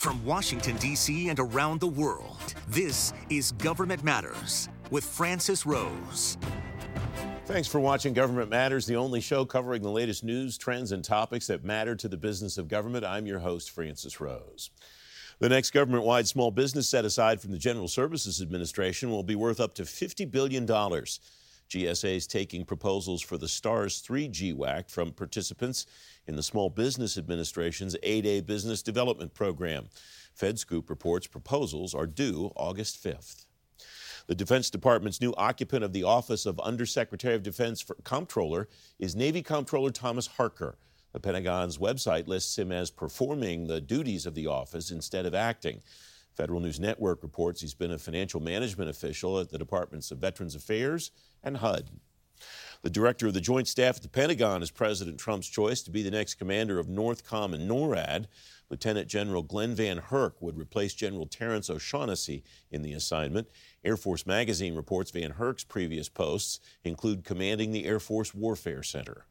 From Washington, D.C. and around the world, this is Government Matters with Francis Rose. Thanks for watching Government Matters, the only show covering the latest news, trends, and topics that matter to the business of government. I'm your host, Francis Rose. The next government wide small business set aside from the General Services Administration will be worth up to $50 billion. GSA is taking proposals for the STARS 3 GWAC from participants in the Small Business Administration's 8A Business Development Program. FedScoop reports proposals are due August 5th. The Defense Department's new occupant of the Office of Undersecretary of Defense for Comptroller is Navy Comptroller Thomas Harker. The Pentagon's website lists him as performing the duties of the office instead of acting. Federal News Network reports he's been a financial management official at the Departments of Veterans Affairs and HUD. The director of the Joint Staff at the Pentagon is President Trump's choice to be the next commander of NORTHCOM and NORAD. Lieutenant General Glen VanHerck would replace General Terrence O'Shaughnessy in the assignment. Air Force Magazine reports VanHerck's previous posts include commanding the Air Force Warfare Center.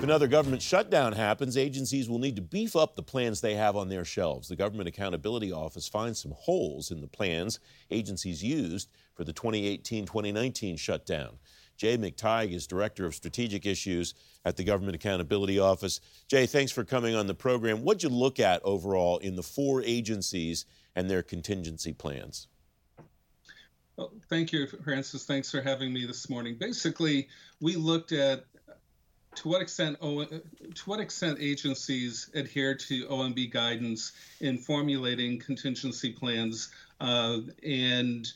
If another government shutdown happens, agencies will need to beef up the plans they have on their shelves. The Government Accountability Office finds some holes in the plans agencies used for the 2018 2019 shutdown. Jay McTigue is Director of Strategic Issues at the Government Accountability Office. Jay, thanks for coming on the program. What'd you look at overall in the four agencies and their contingency plans? Well, thank you, Francis. Thanks for having me this morning. Basically, we looked at to what extent to what extent agencies adhere to OMB guidance in formulating contingency plans, uh, and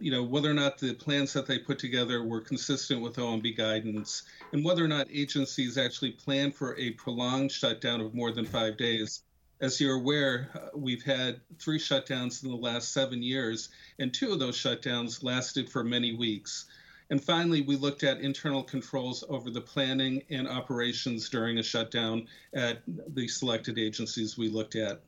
you know whether or not the plans that they put together were consistent with OMB guidance, and whether or not agencies actually plan for a prolonged shutdown of more than five days. As you're aware, uh, we've had three shutdowns in the last seven years, and two of those shutdowns lasted for many weeks. And finally, we looked at internal controls over the planning and operations during a shutdown at the selected agencies we looked at.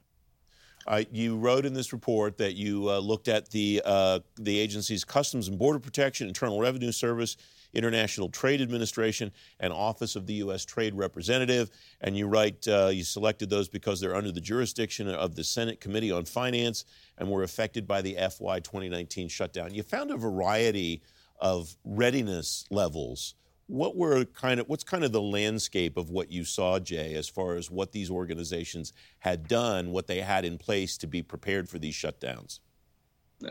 Uh, you wrote in this report that you uh, looked at the uh, the agency's Customs and Border Protection, Internal Revenue Service, International Trade Administration, and Office of the U.S. Trade Representative. And you write uh, you selected those because they're under the jurisdiction of the Senate Committee on Finance and were affected by the FY 2019 shutdown. You found a variety of readiness levels. What were kind of what's kind of the landscape of what you saw, Jay, as far as what these organizations had done, what they had in place to be prepared for these shutdowns?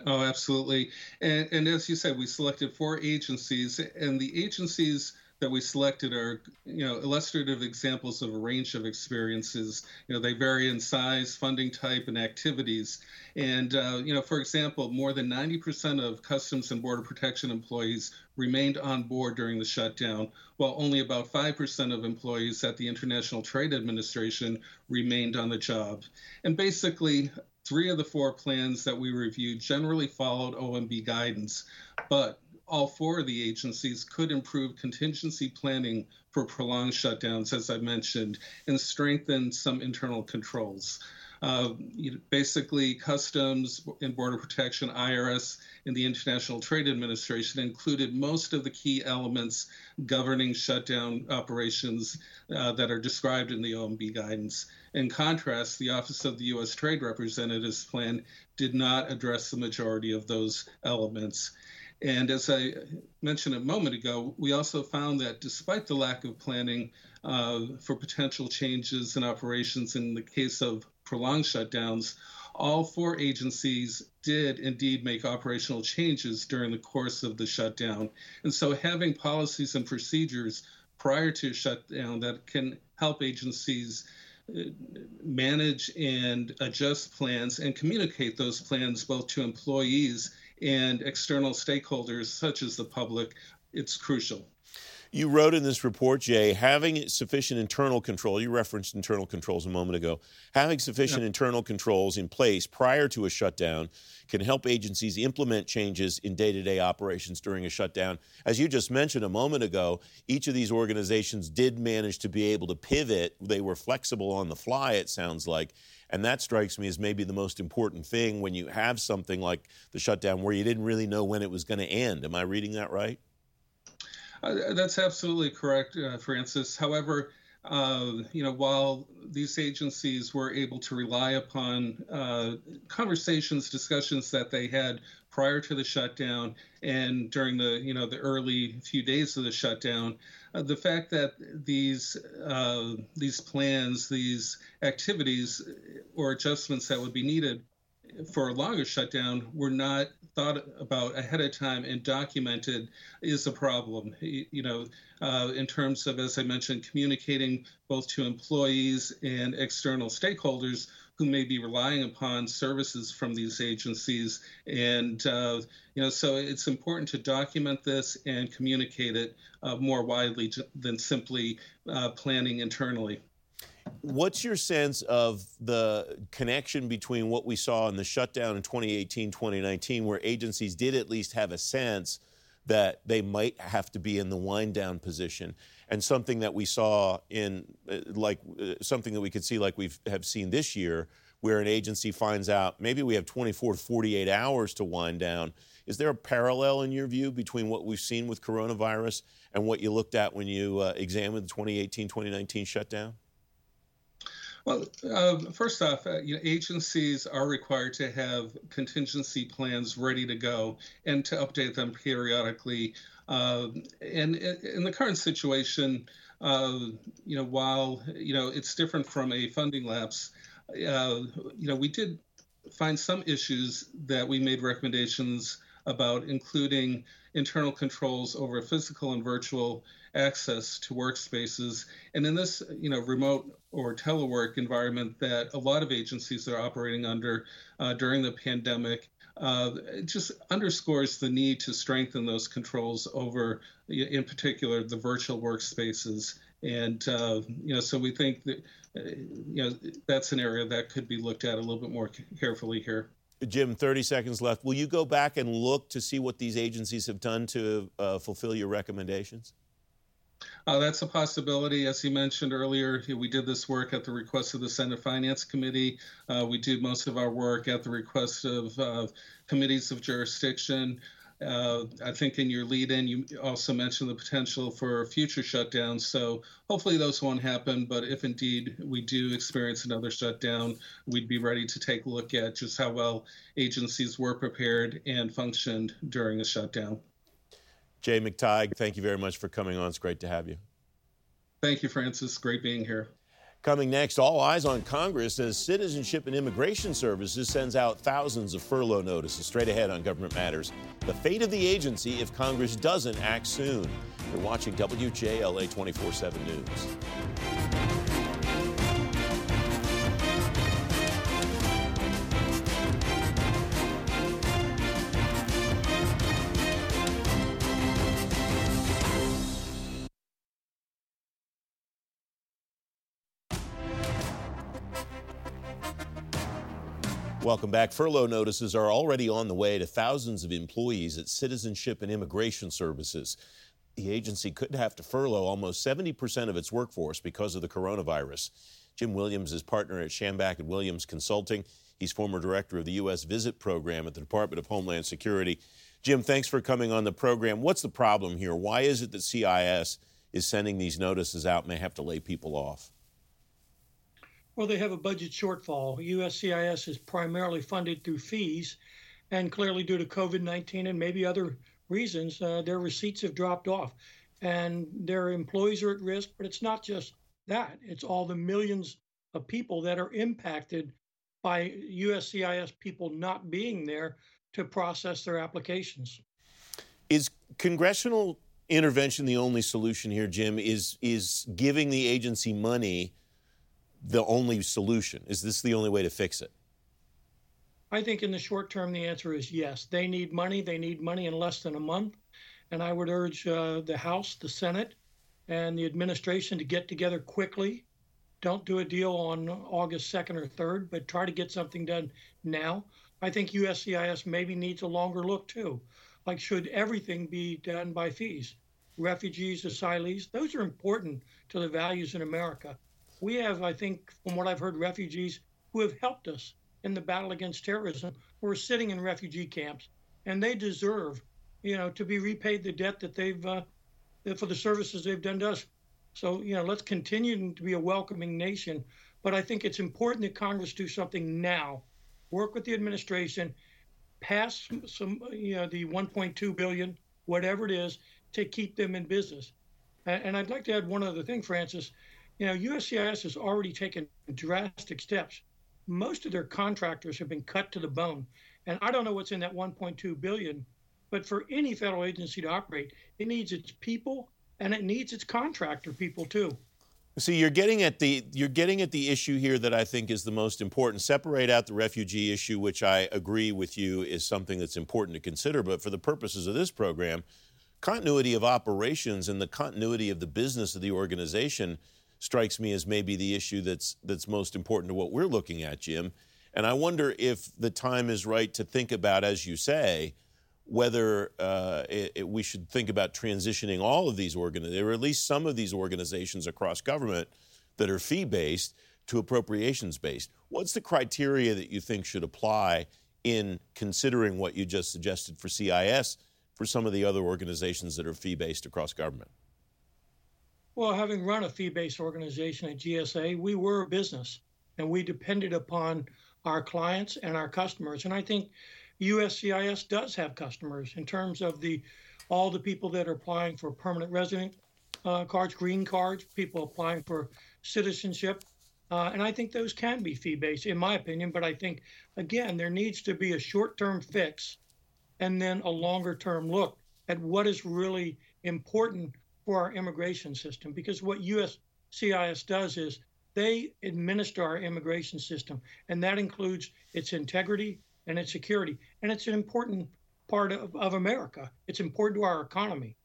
Oh, absolutely. And, and as you said, we selected four agencies, and the agencies that we selected are, you know, illustrative examples of a range of experiences. You know, they vary in size, funding type, and activities. And, uh, you know, for example, more than 90% of Customs and Border Protection employees remained on board during the shutdown, while only about 5% of employees at the International Trade Administration remained on the job. And basically, three of the four plans that we reviewed generally followed OMB guidance, but all four of the agencies could improve contingency planning for prolonged shutdowns, as I mentioned, and strengthen some internal controls. Uh, you know, basically, Customs and Border Protection, IRS, and the International Trade Administration included most of the key elements governing shutdown operations uh, that are described in the OMB guidance. In contrast, the Office of the U.S. Trade Representative's plan did not address the majority of those elements. And as I mentioned a moment ago, we also found that despite the lack of planning uh, for potential changes in operations in the case of prolonged shutdowns, all four agencies did indeed make operational changes during the course of the shutdown. And so having policies and procedures prior to shutdown that can help agencies uh, manage and adjust plans and communicate those plans both to employees and external stakeholders such as the public, it's crucial. You wrote in this report, Jay, having sufficient internal control, you referenced internal controls a moment ago, having sufficient yeah. internal controls in place prior to a shutdown can help agencies implement changes in day to day operations during a shutdown. As you just mentioned a moment ago, each of these organizations did manage to be able to pivot. They were flexible on the fly, it sounds like. And that strikes me as maybe the most important thing when you have something like the shutdown where you didn't really know when it was going to end. Am I reading that right? Uh, that's absolutely correct, uh, Francis. However, uh, you know, while these agencies were able to rely upon uh, conversations, discussions that they had prior to the shutdown and during the, you know, the early few days of the shutdown, uh, the fact that these uh, these plans, these activities or adjustments that would be needed for a longer shutdown were not thought about ahead of time and documented is a problem. You know, uh, in terms of, as I mentioned, communicating both to employees and external stakeholders who may be relying upon services from these agencies. And, uh, you know, so it's important to document this and communicate it uh, more widely than simply uh, planning internally. What's your sense of the connection between what we saw in the shutdown in 2018, 2019, where agencies did at least have a sense that they might have to be in the wind down position, and something that we saw in, uh, like, uh, something that we could see like we have seen this year, where an agency finds out maybe we have 24 to 48 hours to wind down. Is there a parallel in your view between what we've seen with coronavirus and what you looked at when you uh, examined the 2018 2019 shutdown? Well, uh, first off, uh, you know, agencies are required to have contingency plans ready to go and to update them periodically. Uh, and in the current situation, uh, you know, while you know it's different from a funding lapse, uh, you know, we did find some issues that we made recommendations about, including internal controls over physical and virtual access to workspaces. And in this, you know, remote or telework environment that a lot of agencies are operating under uh, during the pandemic, uh, it just underscores the need to strengthen those controls over, in particular, the virtual workspaces. And uh, you know, so we think that uh, you know that's an area that could be looked at a little bit more carefully here. Jim, 30 seconds left. Will you go back and look to see what these agencies have done to uh, fulfill your recommendations? Uh, that's a possibility. As you mentioned earlier, we did this work at the request of the Senate Finance Committee. Uh, we do most of our work at the request of committees of jurisdiction. Uh, I think in your lead in, you also mentioned the potential for future shutdowns. So hopefully those won't happen. But if indeed we do experience another shutdown, we'd be ready to take a look at just how well agencies were prepared and functioned during a shutdown. Jay McTigue, thank you very much for coming on. It's great to have you. Thank you, Francis. Great being here. Coming next, all eyes on Congress as Citizenship and Immigration Services sends out thousands of furlough notices. Straight ahead on Government Matters, the fate of the agency if Congress doesn't act soon. You're watching WJLA 24 7 News. Welcome back. Furlough notices are already on the way to thousands of employees at Citizenship and Immigration Services. The agency could have to furlough almost 70% of its workforce because of the coronavirus. Jim Williams is partner at Schambach and Williams Consulting. He's former director of the U.S. Visit Program at the Department of Homeland Security. Jim, thanks for coming on the program. What's the problem here? Why is it that CIS is sending these notices out and they have to lay people off? Well, they have a budget shortfall. USCIS is primarily funded through fees, and clearly due to COVID 19 and maybe other reasons, uh, their receipts have dropped off. And their employees are at risk, but it's not just that, it's all the millions of people that are impacted by USCIS people not being there to process their applications. Is congressional intervention the only solution here, Jim? Is is giving the agency money the only solution? Is this the only way to fix it? I think in the short term, the answer is yes. They need money. They need money in less than a month. And I would urge uh, the House, the Senate, and the administration to get together quickly. Don't do a deal on August 2nd or 3rd, but try to get something done now. I think USCIS maybe needs a longer look too. Like, should everything be done by fees? Refugees, asylees, those are important to the values in America we have, I think, from what I've heard, refugees who have helped us in the battle against terrorism who are sitting in refugee camps, and they deserve, you know, to be repaid the debt that they've uh, for the services they've done to us. So, you know, let's continue to be a welcoming nation. But I think it's important that Congress do something now. Work with the administration, pass some, you know, the 1.2 billion, whatever it is, to keep them in business. And I'd like to add one other thing, Francis. You know, USCIS has already taken drastic steps. Most of their contractors have been cut to the bone. And I don't know what's in that 1.2 billion, but for any federal agency to operate, it needs its people and it needs its contractor people too. See, you're getting at the you're getting at the issue here that I think is the most important. Separate out the refugee issue, which I agree with you is something that's important to consider. But for the purposes of this program, continuity of operations and the continuity of the business of the organization strikes me as maybe the issue that's that's most important to what we're looking at, Jim. And I wonder if the time is right to think about, as you say, whether uh, it, it, we should think about transitioning all of these organizations, or at least some of these organizations across government that are fee based to appropriations based. What's the criteria that you think should apply in considering what you just suggested for CIS for some of the other organizations that are fee based across government? Well, having run a fee based organization at GSA, we were a business and we depended upon our clients and our customers. And I think USCIS does have customers in terms of the all the people that are applying for permanent resident uh, cards, green cards, people applying for citizenship. Uh, and I think those can be fee based, in my opinion. But I think, again, there needs to be a short term fix and then a longer term look at what is really important for our immigration system. Because what USCIS does is they administer our immigration system, and that includes its integrity, and its security. And it's an important part of, of America. It's important to our economy.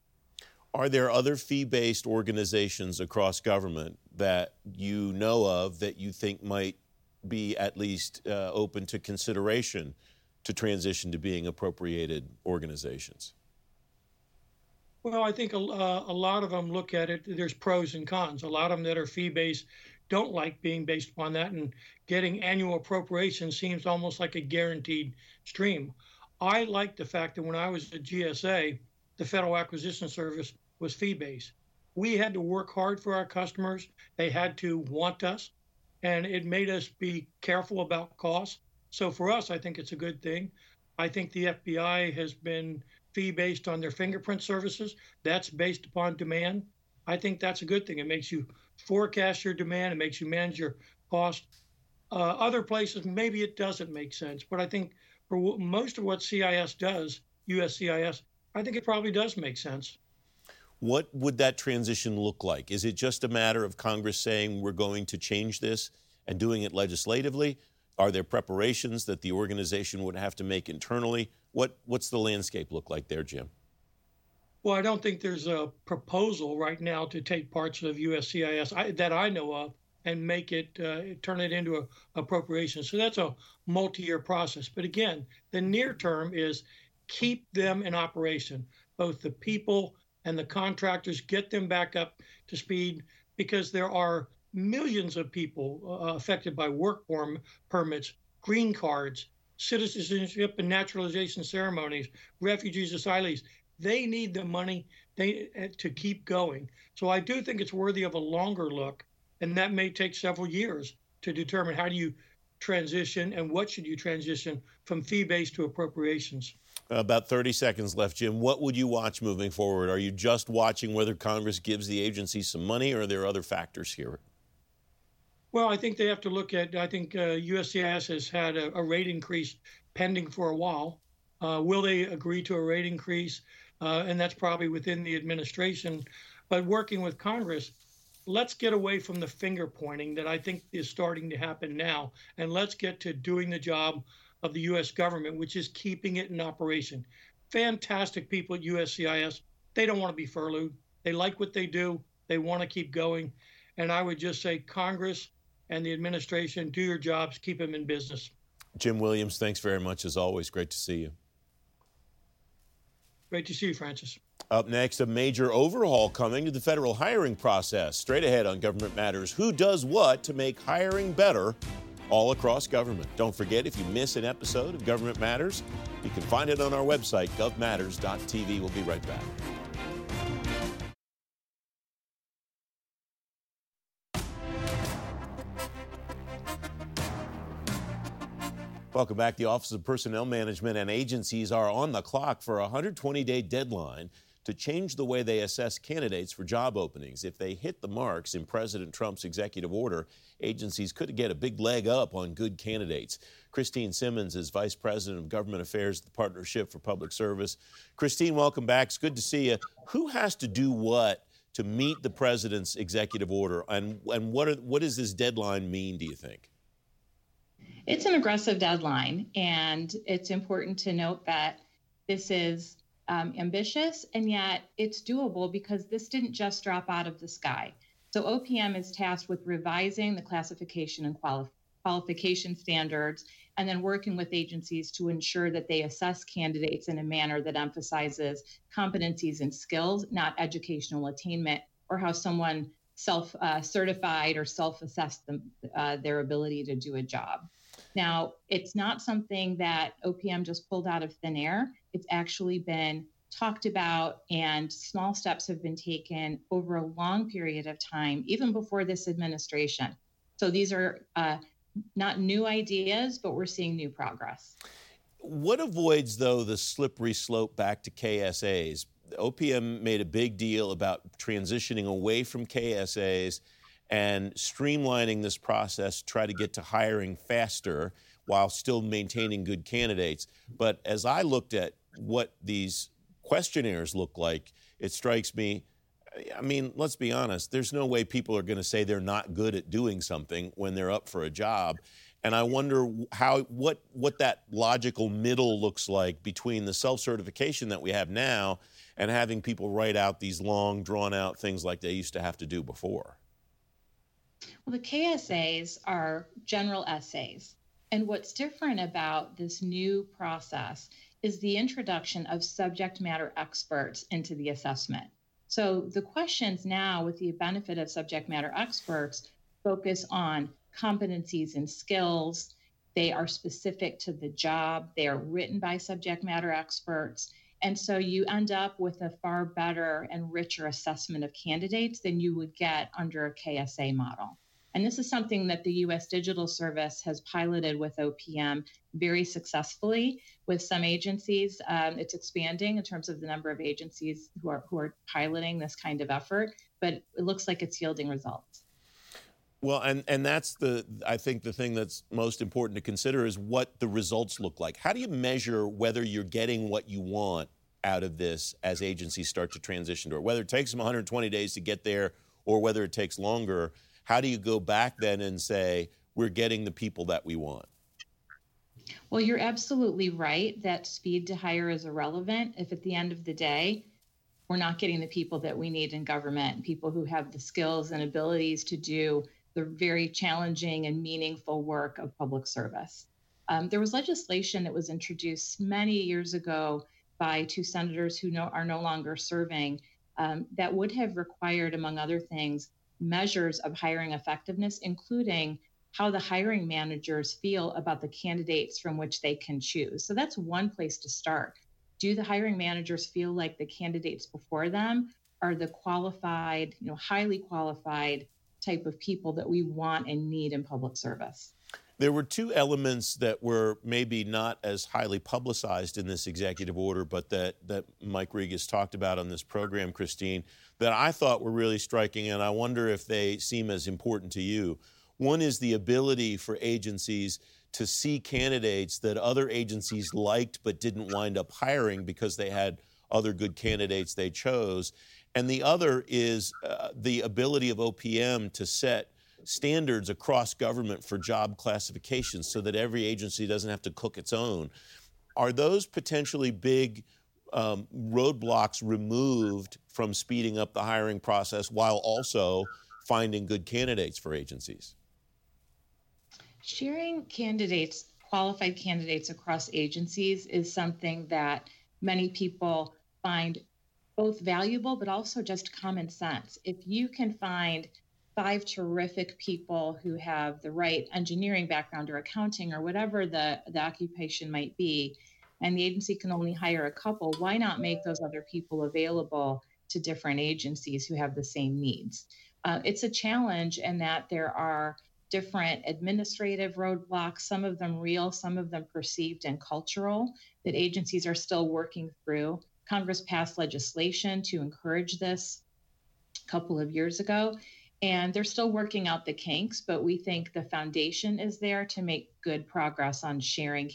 Are there other fee based organizations across government that you know of that you think might be at least uh, open to consideration to transition to being appropriated organizations? Well, I think a, uh, a lot of them look at it, there's pros and cons. A lot of them that are fee based don't like being based upon that, and getting annual appropriation seems almost like a guaranteed stream. I like the fact that when I was at GSA, the Federal Acquisition Service was fee based. We had to work hard for our customers, they had to want us, and it made us be careful about costs. So for us, I think it's a good thing. I think the FBI has been fee based on their fingerprint services. That's based upon demand. I think that's a good thing. It makes you forecast your demand, it makes you manage your cost. Uh, other places, maybe it doesn't make sense, but I think for w- most of what CIS does, USCIS, I think it probably does make sense. What would that transition look like? Is it just a matter of Congress saying we're going to change this and doing it legislatively? Are there preparations that the organization would have to make internally? What, what's the landscape look like there, Jim? Well, I don't think there's a proposal right now to take parts of USCIS I, that I know of and make it uh, turn it into a appropriation. So that's a multi-year process. But again, the near term is keep them in operation, both the people and the contractors, get them back up to speed because there are millions of people uh, affected by work form permits, green cards, citizenship and naturalization ceremonies, refugees, asylees they need the money they eh, to keep going. So I do think it's worthy of a longer look, and that may take several years to determine how do you transition and what should you transition from fee-based to appropriations. About 30 seconds left, Jim. What would you watch moving forward? Are you just watching whether Congress gives the agency some money, or are there other factors here? Well, I think they have to look at. I think uh, USCIS has had a, a, rate increase pending for a while. Uh, will they agree to a rate increase? uh, and that's probably within the administration. But working with Congress, let's get away from the finger pointing that I think is starting to happen now, and let's get to doing the job of the U.S. government, which is keeping it in operation. Fantastic people at USCIS. They don't want to be furloughed. They like what they do. They want to keep going. And I would just say, Congress and the administration, do your jobs, keep them in business. Jim Williams, thanks very much as always. Great to see you. Great to see you, Francis. Up next, a major overhaul coming to the federal hiring process. Straight ahead on Government Matters who does what to make hiring better all across government. Don't forget, if you miss an episode of Government Matters, you can find it on our website, govmatters.tv. We'll be right back. Welcome back. The Office of Personnel Management and agencies are on the clock for a 120 day deadline to change the way they assess candidates for job openings. If they hit the marks in President Trump's executive order, agencies could get a big leg up on good candidates. Kristine Simmons is Vice President of Government Affairs at the Partnership for Public Service. Kristine, welcome back. It's good to see you. Who has to do what to meet the president's executive order, and, and what, are, what does this deadline mean, do you think? It's an aggressive deadline, and it's important to note that this is um, ambitious, and yet it's doable because this didn't just drop out of the sky. So OPM is tasked with revising the classification and quali- qualification standards and then working with agencies to ensure that they assess candidates in a manner that emphasizes competencies and skills, not educational attainment or how someone self uh, certified or self assessed uh, their ability to do a job. Now, it's not something that OPM just pulled out of thin air. It's actually been talked about, and small steps have been taken over a long period of time, even before this administration. So these are uh, not new ideas, but we're seeing new progress. What avoids, though, the slippery slope back to KSAs? OPM made a big deal about transitioning away from KSAs and streamlining this process, try to get to hiring faster while still maintaining good candidates. But as I looked at what these questionnaires look like, it strikes me. I mean, let's be honest, there's no way people are going to say they're not good at doing something when they're up for a job. And I wonder how what what that logical middle looks like between the self-certification that we have now and having people write out these long drawn out things like they used to have to do before. Well, the KSAs are general essays. And what's different about this new process is the introduction of subject matter experts into the assessment. So the questions now, with the benefit of subject matter experts, focus on competencies and skills. They are specific to the job, they are written by subject matter experts. And so you end up with a far better and richer assessment of candidates than you would get under a KSA model. And this is something that the US Digital Service has piloted with OPM very successfully with some agencies. Um, it's expanding in terms of the number of agencies who are, who are piloting this kind of effort, but it looks like it's yielding results. Well, and, and that's the, I think the thing that's most important to consider is what the results look like. How do you measure whether you're getting what you want out of this as agencies start to transition to it? Whether it takes them 120 days to get there or whether it takes longer, how do you go back then and say, we're getting the people that we want? Well, you're absolutely right that speed to hire is irrelevant if at the end of the day, we're not getting the people that we need in government, people who have the skills and abilities to do the very challenging and meaningful work of public service. Um, there was legislation that was introduced many years ago by two senators who no, are no longer serving um, that would have required, among other things, measures of hiring effectiveness, including how the hiring managers feel about the candidates from which they can choose. So that's one place to start. Do the hiring managers feel like the candidates before them are the qualified, you know, highly qualified type of people that we want and need in public service? There were two elements that were maybe not as highly publicized in this executive order, but that, that Mike Rigas talked about on this program, Kristine, that I thought were really striking, and I wonder if they seem as important to you. One is the ability for agencies to see candidates that other agencies liked but didn't wind up hiring because they had other good candidates they chose. And the other is uh, the ability of OPM to set standards across government for job classifications so that every agency doesn't have to cook its own. Are those potentially big um, roadblocks removed from speeding up the hiring process while also finding good candidates for agencies? Sharing candidates, qualified candidates across agencies, is something that many people find both valuable but also just common sense. If you can find five terrific people who have the right engineering background or accounting or whatever the, the occupation might be, and the agency can only hire a couple, why not make those other people available to different agencies who have the same needs? Uh, it's a challenge in that there are different administrative roadblocks, some of them real, some of them perceived and cultural, that agencies are still working through. Congress passed legislation to encourage this a couple of years ago, and they're still working out the kinks, but we think the foundation is there to make good progress on sharing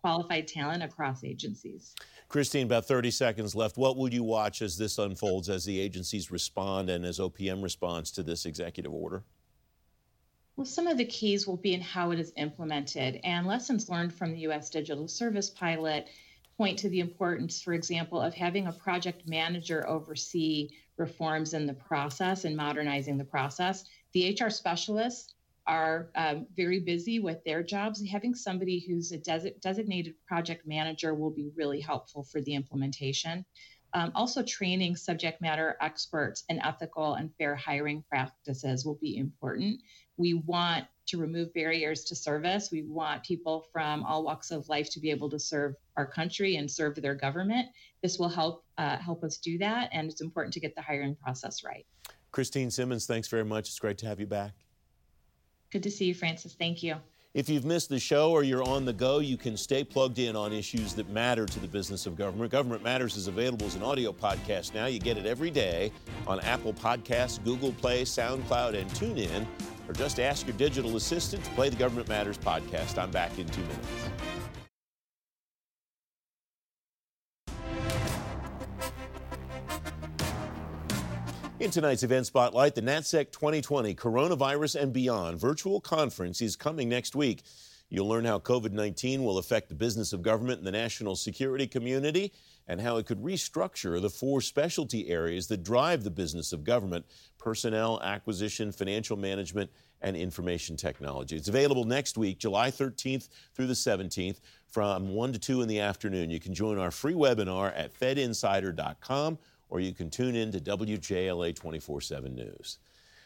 qualified talent across agencies. Kristine, about 30 seconds left. What would you watch as this unfolds, as the agencies respond and as OPM responds to this executive order? Well, some of the keys will be in how it is implemented, and lessons learned from the U.S. Digital Service Pilot point to the importance, for example, of having a project manager oversee reforms in the process and modernizing the process. The HR specialists are um, very busy with their jobs. Having somebody who's a des- designated project manager will be really helpful for the implementation. Um, also, training subject matter experts in ethical and fair hiring practices will be important. We want to remove barriers to service. We want people from all walks of life to be able to serve our country and serve their government. This will help uh, help us do that, and it's important to get the hiring process right. Kristine Simmons, thanks very much. It's great to have you back. Good to see you, Francis. Thank you. If you've missed the show or you're on the go, you can stay plugged in on issues that matter to the business of government. Government Matters is available as an audio podcast now. You get it every day on Apple Podcasts, Google Play, SoundCloud, and TuneIn. Or just ask your digital assistant to play the Government Matters podcast. I'm back in two minutes. In tonight's event spotlight, the NatSec 2020 Coronavirus and Beyond virtual conference is coming next week. You'll learn how COVID 19 will affect the business of government and the national security community and how it could restructure the four specialty areas that drive the business of government personnel, acquisition, financial management, and information technology. It's available next week, July 13th through the 17th, from 1 to 2 in the afternoon. You can join our free webinar at fedinsider.com or you can tune in to WJLA 24 7 News.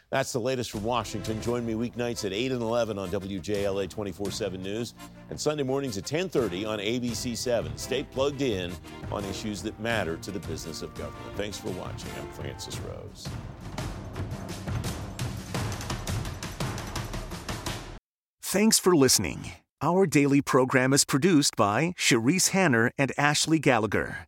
That's the latest from Washington. Join me weeknights at 8 and 11 on WJLA 24 7 News and Sunday mornings at 1030 on ABC 7. Stay plugged in on issues that matter to the business of government. Thanks for watching. I'm Francis Rose. Thanks for listening. Our daily program is produced by Cherise Hanner and Ashley Gallagher.